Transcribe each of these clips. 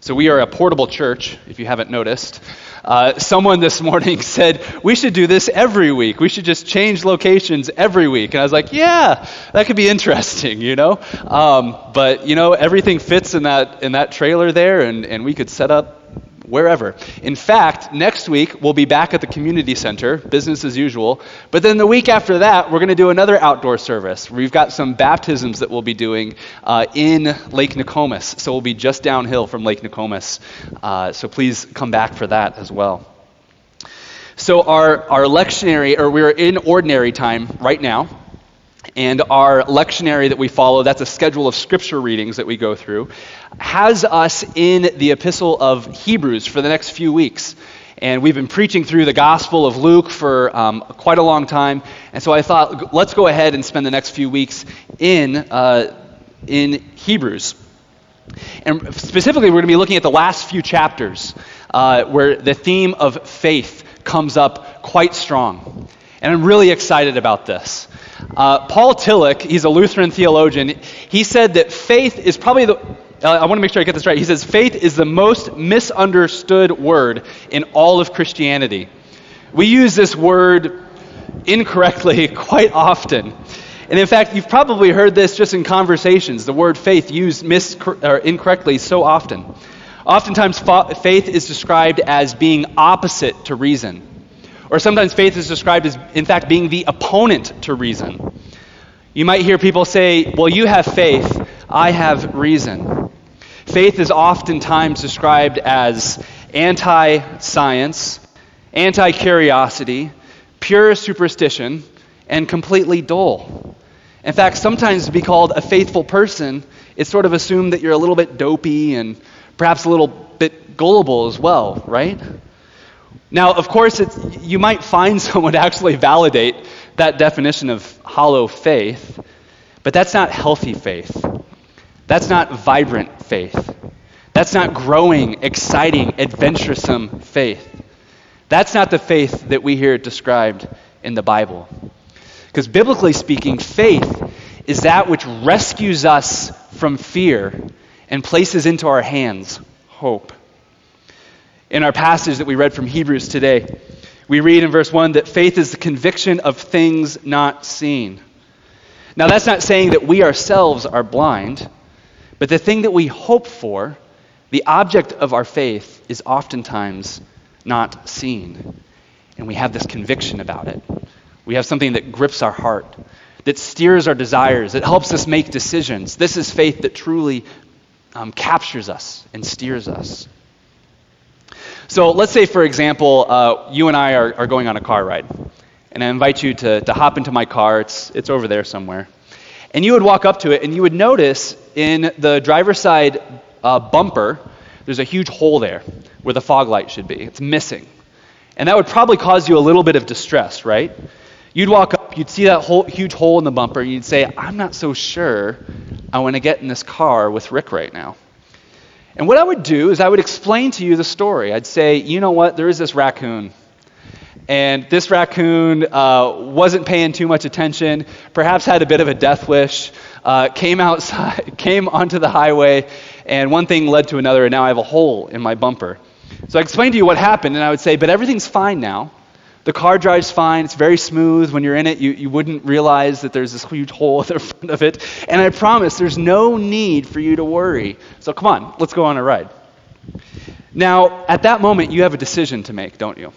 So, we are a portable church, if you haven't noticed. Uh, someone this morning said, We should do this every week. We should just change locations every week. And I was like, Yeah, that could be interesting, you know? Um, but, you know, everything fits in that, in that trailer there, and, and we could set up wherever. In fact, next week we'll be back at the community center, business as usual. But then the week after that, we're going to do another outdoor service. We've got some baptisms that we'll be doing uh, in Lake Nokomis. So we'll be just downhill from Lake Nokomis. Uh, so please come back for that as well. So our, our lectionary, or we're in ordinary time right now. And our lectionary that we follow, that's a schedule of scripture readings that we go through, has us in the epistle of Hebrews for the next few weeks. And we've been preaching through the Gospel of Luke for um, quite a long time. And so I thought, let's go ahead and spend the next few weeks in, uh, in Hebrews. And specifically, we're going to be looking at the last few chapters uh, where the theme of faith comes up quite strong. And I'm really excited about this. Uh, Paul Tillich, he's a Lutheran theologian, he said that faith is probably the, uh, I want to make sure I get this right. He says faith is the most misunderstood word in all of Christianity. We use this word incorrectly quite often. And in fact, you've probably heard this just in conversations, the word faith used mis- or incorrectly so often. Oftentimes, fa- faith is described as being opposite to reason. Or sometimes faith is described as, in fact, being the opponent to reason. You might hear people say, Well, you have faith, I have reason. Faith is oftentimes described as anti science, anti curiosity, pure superstition, and completely dull. In fact, sometimes to be called a faithful person, it's sort of assumed that you're a little bit dopey and perhaps a little bit gullible as well, right? Now, of course, you might find someone to actually validate that definition of hollow faith, but that's not healthy faith. That's not vibrant faith. That's not growing, exciting, adventuresome faith. That's not the faith that we hear described in the Bible. Because biblically speaking, faith is that which rescues us from fear and places into our hands hope. In our passage that we read from Hebrews today, we read in verse 1 that faith is the conviction of things not seen. Now, that's not saying that we ourselves are blind, but the thing that we hope for, the object of our faith, is oftentimes not seen. And we have this conviction about it. We have something that grips our heart, that steers our desires, that helps us make decisions. This is faith that truly um, captures us and steers us. So let's say, for example, uh, you and I are, are going on a car ride. And I invite you to, to hop into my car. It's, it's over there somewhere. And you would walk up to it, and you would notice in the driver's side uh, bumper, there's a huge hole there where the fog light should be. It's missing. And that would probably cause you a little bit of distress, right? You'd walk up, you'd see that whole, huge hole in the bumper, and you'd say, I'm not so sure I want to get in this car with Rick right now. And what I would do is I would explain to you the story. I'd say, you know what, there is this raccoon. And this raccoon uh, wasn't paying too much attention, perhaps had a bit of a death wish, uh, came outside, came onto the highway, and one thing led to another, and now I have a hole in my bumper. So I explained to you what happened, and I would say, but everything's fine now. The car drives fine. It's very smooth. When you're in it, you, you wouldn't realize that there's this huge hole at the front of it. And I promise there's no need for you to worry. So come on, let's go on a ride. Now, at that moment, you have a decision to make, don't you?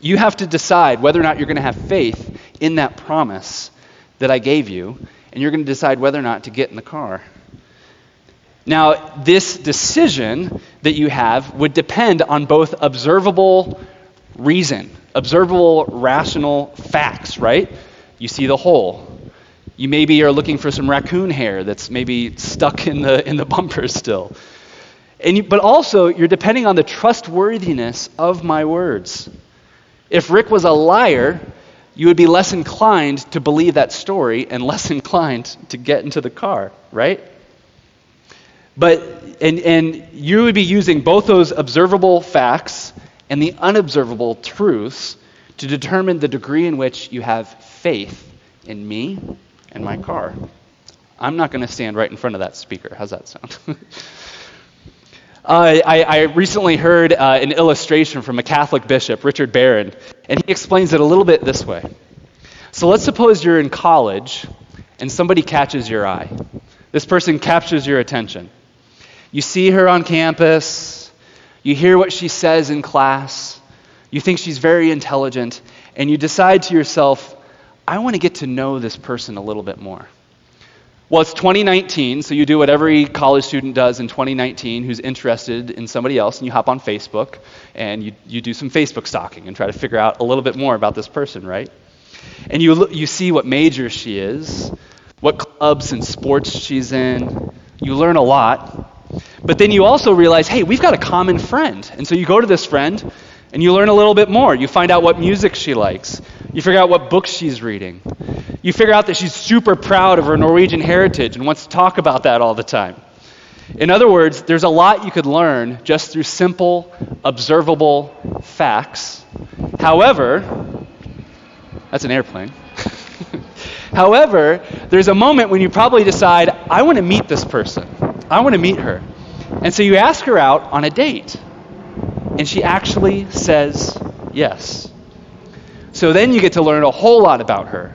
You have to decide whether or not you're going to have faith in that promise that I gave you, and you're going to decide whether or not to get in the car. Now, this decision that you have would depend on both observable reason observable, rational facts, right? You see the hole. You maybe are looking for some raccoon hair that's maybe stuck in the, in the bumper still. And you, but also, you're depending on the trustworthiness of my words. If Rick was a liar, you would be less inclined to believe that story and less inclined to get into the car, right? But, and, and you would be using both those observable facts and the unobservable truths to determine the degree in which you have faith in me and my car. I'm not going to stand right in front of that speaker. How's that sound? Uh, I, I, recently heard uh, an illustration from a Catholic bishop, Richard Barron, and he explains it a little bit this way. So let's suppose you're in college and somebody catches your eye. This person captures your attention. You see her on campus, you hear what she says in class, you think she's very intelligent, and you decide to yourself, I want to get to know this person a little bit more. Well, it's 2019, so you do what every college student does in 2019 who's interested in somebody else, and you hop on Facebook and you, you do some Facebook stalking and try to figure out a little bit more about this person, right? And you, you see what major she is, what clubs and sports she's in. You learn a lot. But then you also realize, hey, we've got a common friend. And so you go to this friend and you learn a little bit more. You find out what music she likes. You figure out what books she's reading. You figure out that she's super proud of her Norwegian heritage and wants to talk about that all the time. In other words, there's a lot you could learn just through simple, observable facts. However, that's an airplane. However, there's a moment when you probably decide, I want to meet this person. I want to meet her. And so you ask her out on a date. And she actually says yes. So then you get to learn a whole lot about her,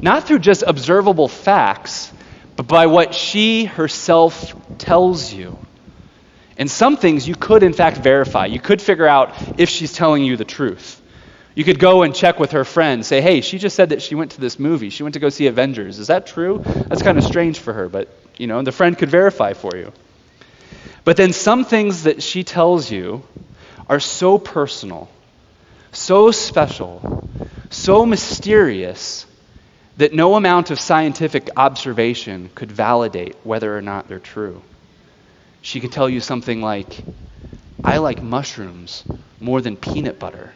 not through just observable facts, but by what she herself tells you. And some things you could, in fact, verify. You could figure out if she's telling you the truth. You could go and check with her friend, say, hey, she just said that she went to this movie. She went to go see Avengers. Is that true? That's kind of strange for her, but, you know, the friend could verify for you. But then some things that she tells you are so personal so special, so mysterious, that no amount of scientific observation could validate whether or not they're true. She could tell you something like, I like mushrooms more than peanut butter.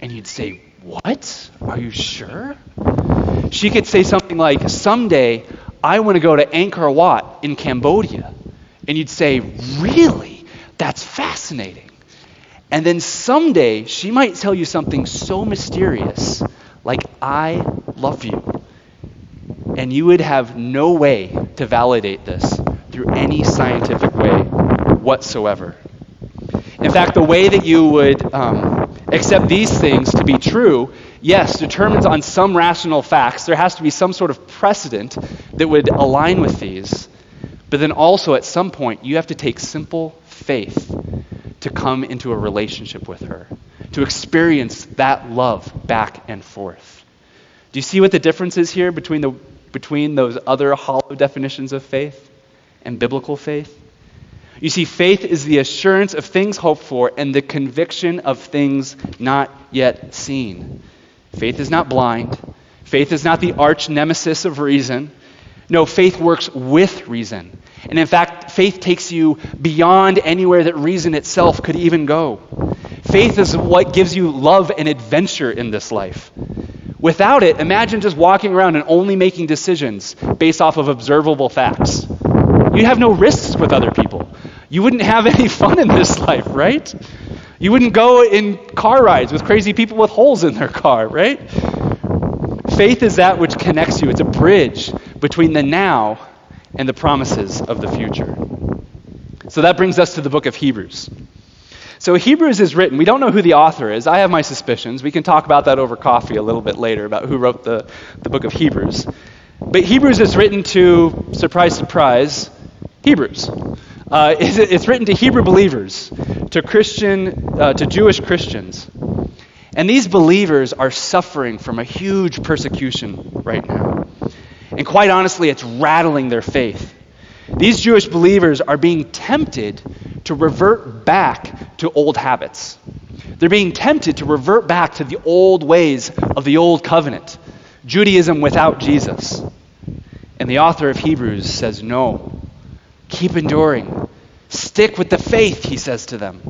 And you'd say, What? Are you sure? She could say something like, Someday I want to go to Angkor Wat in Cambodia. And you'd say, Really? That's fascinating. And then someday she might tell you something so mysterious, like, I love you. And you would have no way to validate this through any scientific way whatsoever. In fact, the way that you would um, accept these things to be true, yes, determines on some rational facts. There has to be some sort of precedent that would align with these. But then also, at some point, you have to take simple faith to come into a relationship with her, to experience that love back and forth. Do you see what the difference is here between, the, between those other hollow definitions of faith and biblical faith? You see, faith is the assurance of things hoped for and the conviction of things not yet seen. Faith is not blind. Faith is not the arch nemesis of reason. No, faith works with reason. And in fact, faith takes you beyond anywhere that reason itself could even go. Faith is what gives you love and adventure in this life. Without it, imagine just walking around and only making decisions based off of observable facts. You'd have no risks with other people. You wouldn't have any fun in this life, right? You wouldn't go in car rides with crazy people with holes in their car, right? Faith is that which connects you, it's a bridge between the now and the promises of the future. So that brings us to the book of Hebrews. So Hebrews is written. We don't know who the author is. I have my suspicions. We can talk about that over coffee a little bit later about who wrote the, the book of Hebrews. But Hebrews is written to, surprise, surprise, Hebrews. Uh, it's, it's, written to Hebrew believers, to Christian, uh, to Jewish Christians. And these believers are suffering from a huge persecution right now. And quite honestly, it's rattling their faith. These Jewish believers are being tempted to revert back to old habits. They're being tempted to revert back to the old ways of the old covenant, Judaism without Jesus. And the author of Hebrews says, No, keep enduring. Stick with the faith, he says to them.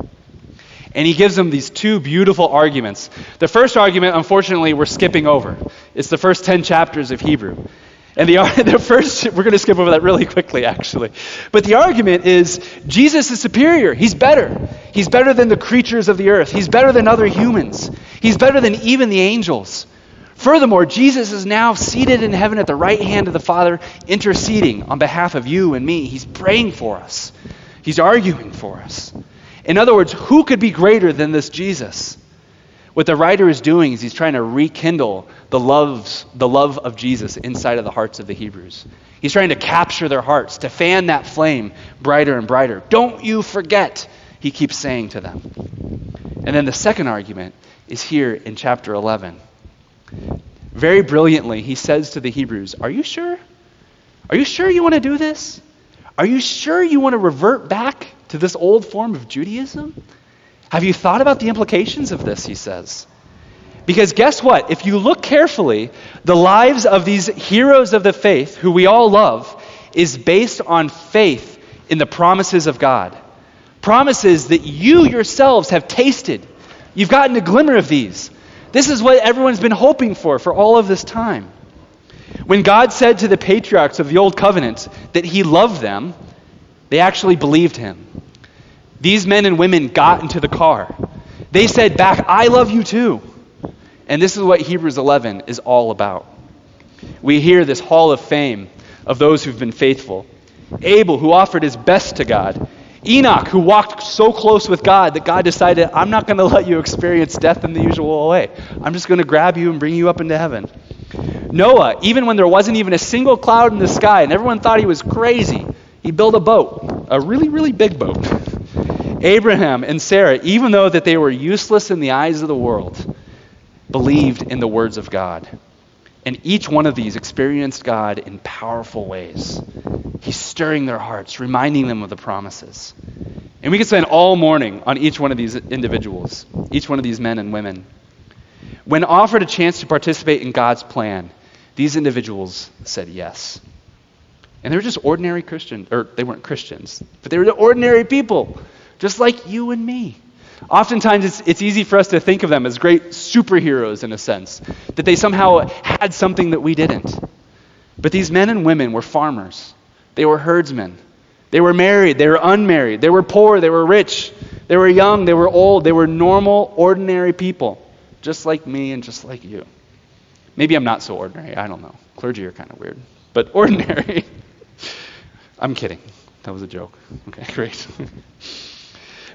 And he gives them these two beautiful arguments. The first argument, unfortunately, we're skipping over. It's the first 10 chapters of Hebrew. And the, the first, we're going to skip over that really quickly, actually. But the argument is Jesus is superior. He's better. He's better than the creatures of the earth. He's better than other humans. He's better than even the angels. Furthermore, Jesus is now seated in heaven at the right hand of the Father, interceding on behalf of you and me. He's praying for us. He's arguing for us. In other words, who could be greater than this Jesus? What the writer is doing is he's trying to rekindle the loves, the love of Jesus inside of the hearts of the Hebrews. He's trying to capture their hearts, to fan that flame brighter and brighter. Don't you forget, he keeps saying to them. And then the second argument is here in chapter 11. Very brilliantly, he says to the Hebrews, Are you sure? Are you sure you want to do this? Are you sure you want to revert back to this old form of Judaism? Have you thought about the implications of this? He says. Because guess what? If you look carefully, the lives of these heroes of the faith, who we all love, is based on faith in the promises of God. Promises that you yourselves have tasted. You've gotten a glimmer of these. This is what everyone's been hoping for for all of this time. When God said to the patriarchs of the Old Covenant that He loved them, they actually believed Him. These men and women got into the car. They said back, I love you too. And this is what Hebrews 11 is all about. We hear this hall of fame of those who've been faithful. Abel, who offered his best to God. Enoch, who walked so close with God that God decided, I'm not going to let you experience death in the usual way. I'm just going to grab you and bring you up into heaven. Noah, even when there wasn't even a single cloud in the sky and everyone thought he was crazy, he built a boat, a really, really big boat. Abraham and Sarah, even though that they were useless in the eyes of the world, believed in the words of God. And each one of these experienced God in powerful ways. He's stirring their hearts, reminding them of the promises. And we could spend all morning on each one of these individuals, each one of these men and women. When offered a chance to participate in God's plan, these individuals said yes. And they were just ordinary Christians, or they weren't Christians, but they were ordinary people, just like you and me. Oftentimes, it's, it's easy for us to think of them as great superheroes in a sense, that they somehow had something that we didn't. But these men and women were farmers, they were herdsmen, they were married, they were unmarried, they were poor, they were rich, they were young, they were old, they were normal, ordinary people, just like me and just like you. Maybe I'm not so ordinary, I don't know. Clergy are kind of weird, but ordinary. I'm kidding. That was a joke. Okay, great.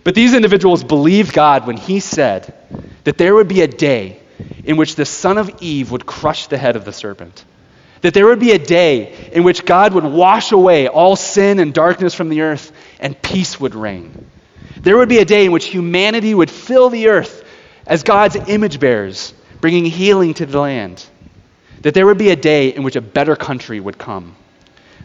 But these individuals believed God when he said that there would be a day in which the son of Eve would crush the head of the serpent. That there would be a day in which God would wash away all sin and darkness from the earth and peace would reign. There would be a day in which humanity would fill the earth as God's image bearers, bringing healing to the land. That there would be a day in which a better country would come.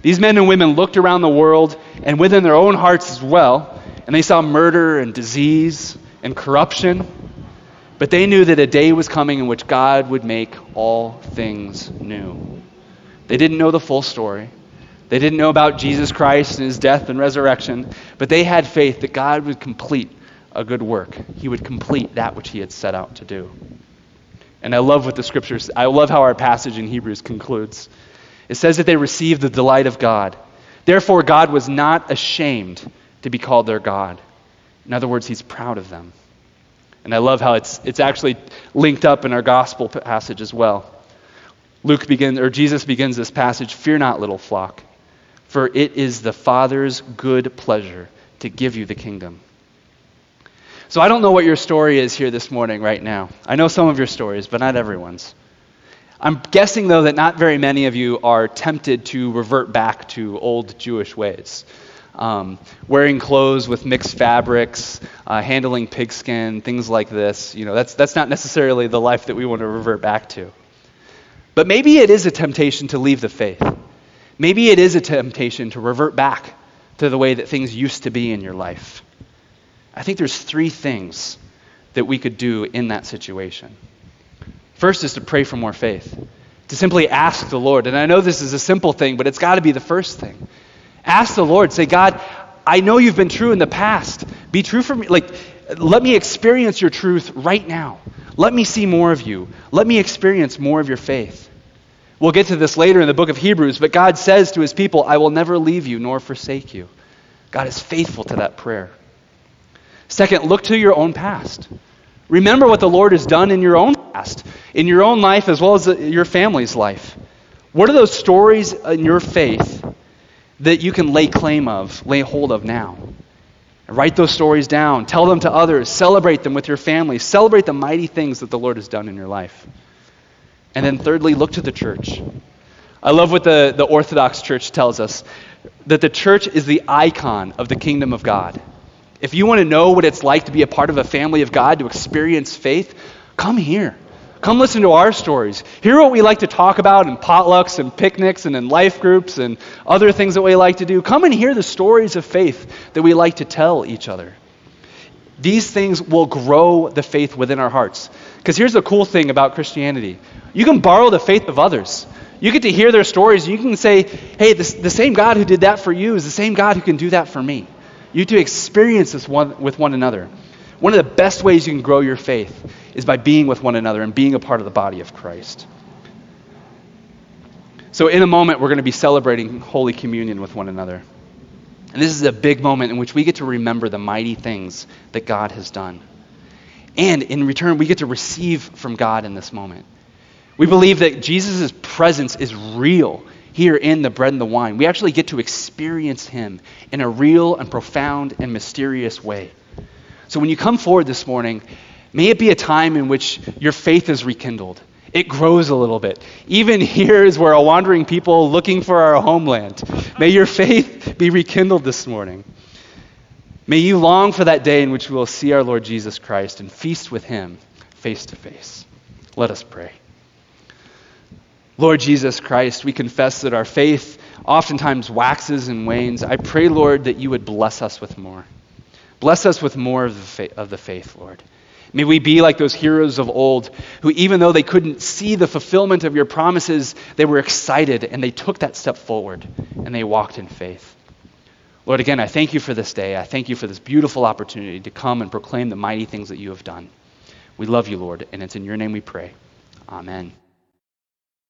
These men and women looked around the world and within their own hearts as well and they saw murder and disease and corruption. But they knew that a day was coming in which God would make all things new. They didn't know the full story. They didn't know about Jesus Christ and his death and resurrection, but they had faith that God would complete a good work. He would complete that which he had set out to do. And I love what the scriptures, I love how our passage in Hebrews concludes. It says that they received the delight of God. Therefore, God was not ashamed to be called their God. In other words, he's proud of them. And I love how it's, it's actually linked up in our gospel passage as well. Luke begins, or Jesus begins this passage Fear not, little flock, for it is the Father's good pleasure to give you the kingdom. So I don't know what your story is here this morning, right now. I know some of your stories, but not everyone's. I'm guessing, though, that not very many of you are tempted to revert back to old Jewish ways um, wearing clothes with mixed fabrics, uh, handling pigskin, things like this. You know, that's, that's not necessarily the life that we want to revert back to. But maybe it is a temptation to leave the faith. Maybe it is a temptation to revert back to the way that things used to be in your life. I think there's three things that we could do in that situation. First is to pray for more faith, to simply ask the Lord. And I know this is a simple thing, but it's got to be the first thing. Ask the Lord. Say, God, I know you've been true in the past. Be true for me. Like, let me experience your truth right now. Let me see more of you. Let me experience more of your faith. We'll get to this later in the book of Hebrews, but God says to his people, I will never leave you nor forsake you. God is faithful to that prayer. Second, look to your own past. Remember what the Lord has done in your own past, in your own life as well as your family's life. What are those stories in your faith that you can lay claim of, lay hold of now. write those stories down. Tell them to others. Celebrate them with your family. Celebrate the mighty things that the Lord has done in your life. And then, thirdly, look to the church. I love what the, the Orthodox Church tells us that the church is the icon of the kingdom of God. If you want to know what it's like to be a part of a family of God, to experience faith, come here. Come listen to our stories. Hear what we like to talk about in potlucks and picnics and in life groups and other things that we like to do. Come and hear the stories of faith that we like to tell each other. These things will grow the faith within our hearts. Because here's the cool thing about Christianity you can borrow the faith of others. You get to hear their stories. You can say, hey, this, the same God who did that for you is the same God who can do that for me. You to experience this one, with one another. One of the best ways you can grow your faith is by being with one another and being a part of the body of Christ. So, in a moment, we're going to be celebrating Holy Communion with one another. And this is a big moment in which we get to remember the mighty things that God has done. And in return, we get to receive from God in this moment. We believe that Jesus' presence is real here in the bread and the wine. We actually get to experience him in a real and profound and mysterious way. So when you come forward this morning, may it be a time in which your faith is rekindled. It grows a little bit. Even here is where a wandering people looking for our homeland, may your faith be rekindled this morning. May you long for that day in which we will see our Lord Jesus Christ and feast with him face to face. Let us pray. Lord Jesus Christ, we confess that our faith oftentimes waxes and wanes. I pray, Lord, that you would bless us with more. Bless us with more of the, faith, of the faith, Lord. May we be like those heroes of old who, even though they couldn't see the fulfillment of your promises, they were excited and they took that step forward and they walked in faith. Lord, again, I thank you for this day. I thank you for this beautiful opportunity to come and proclaim the mighty things that you have done. We love you, Lord, and it's in your name we pray. Amen.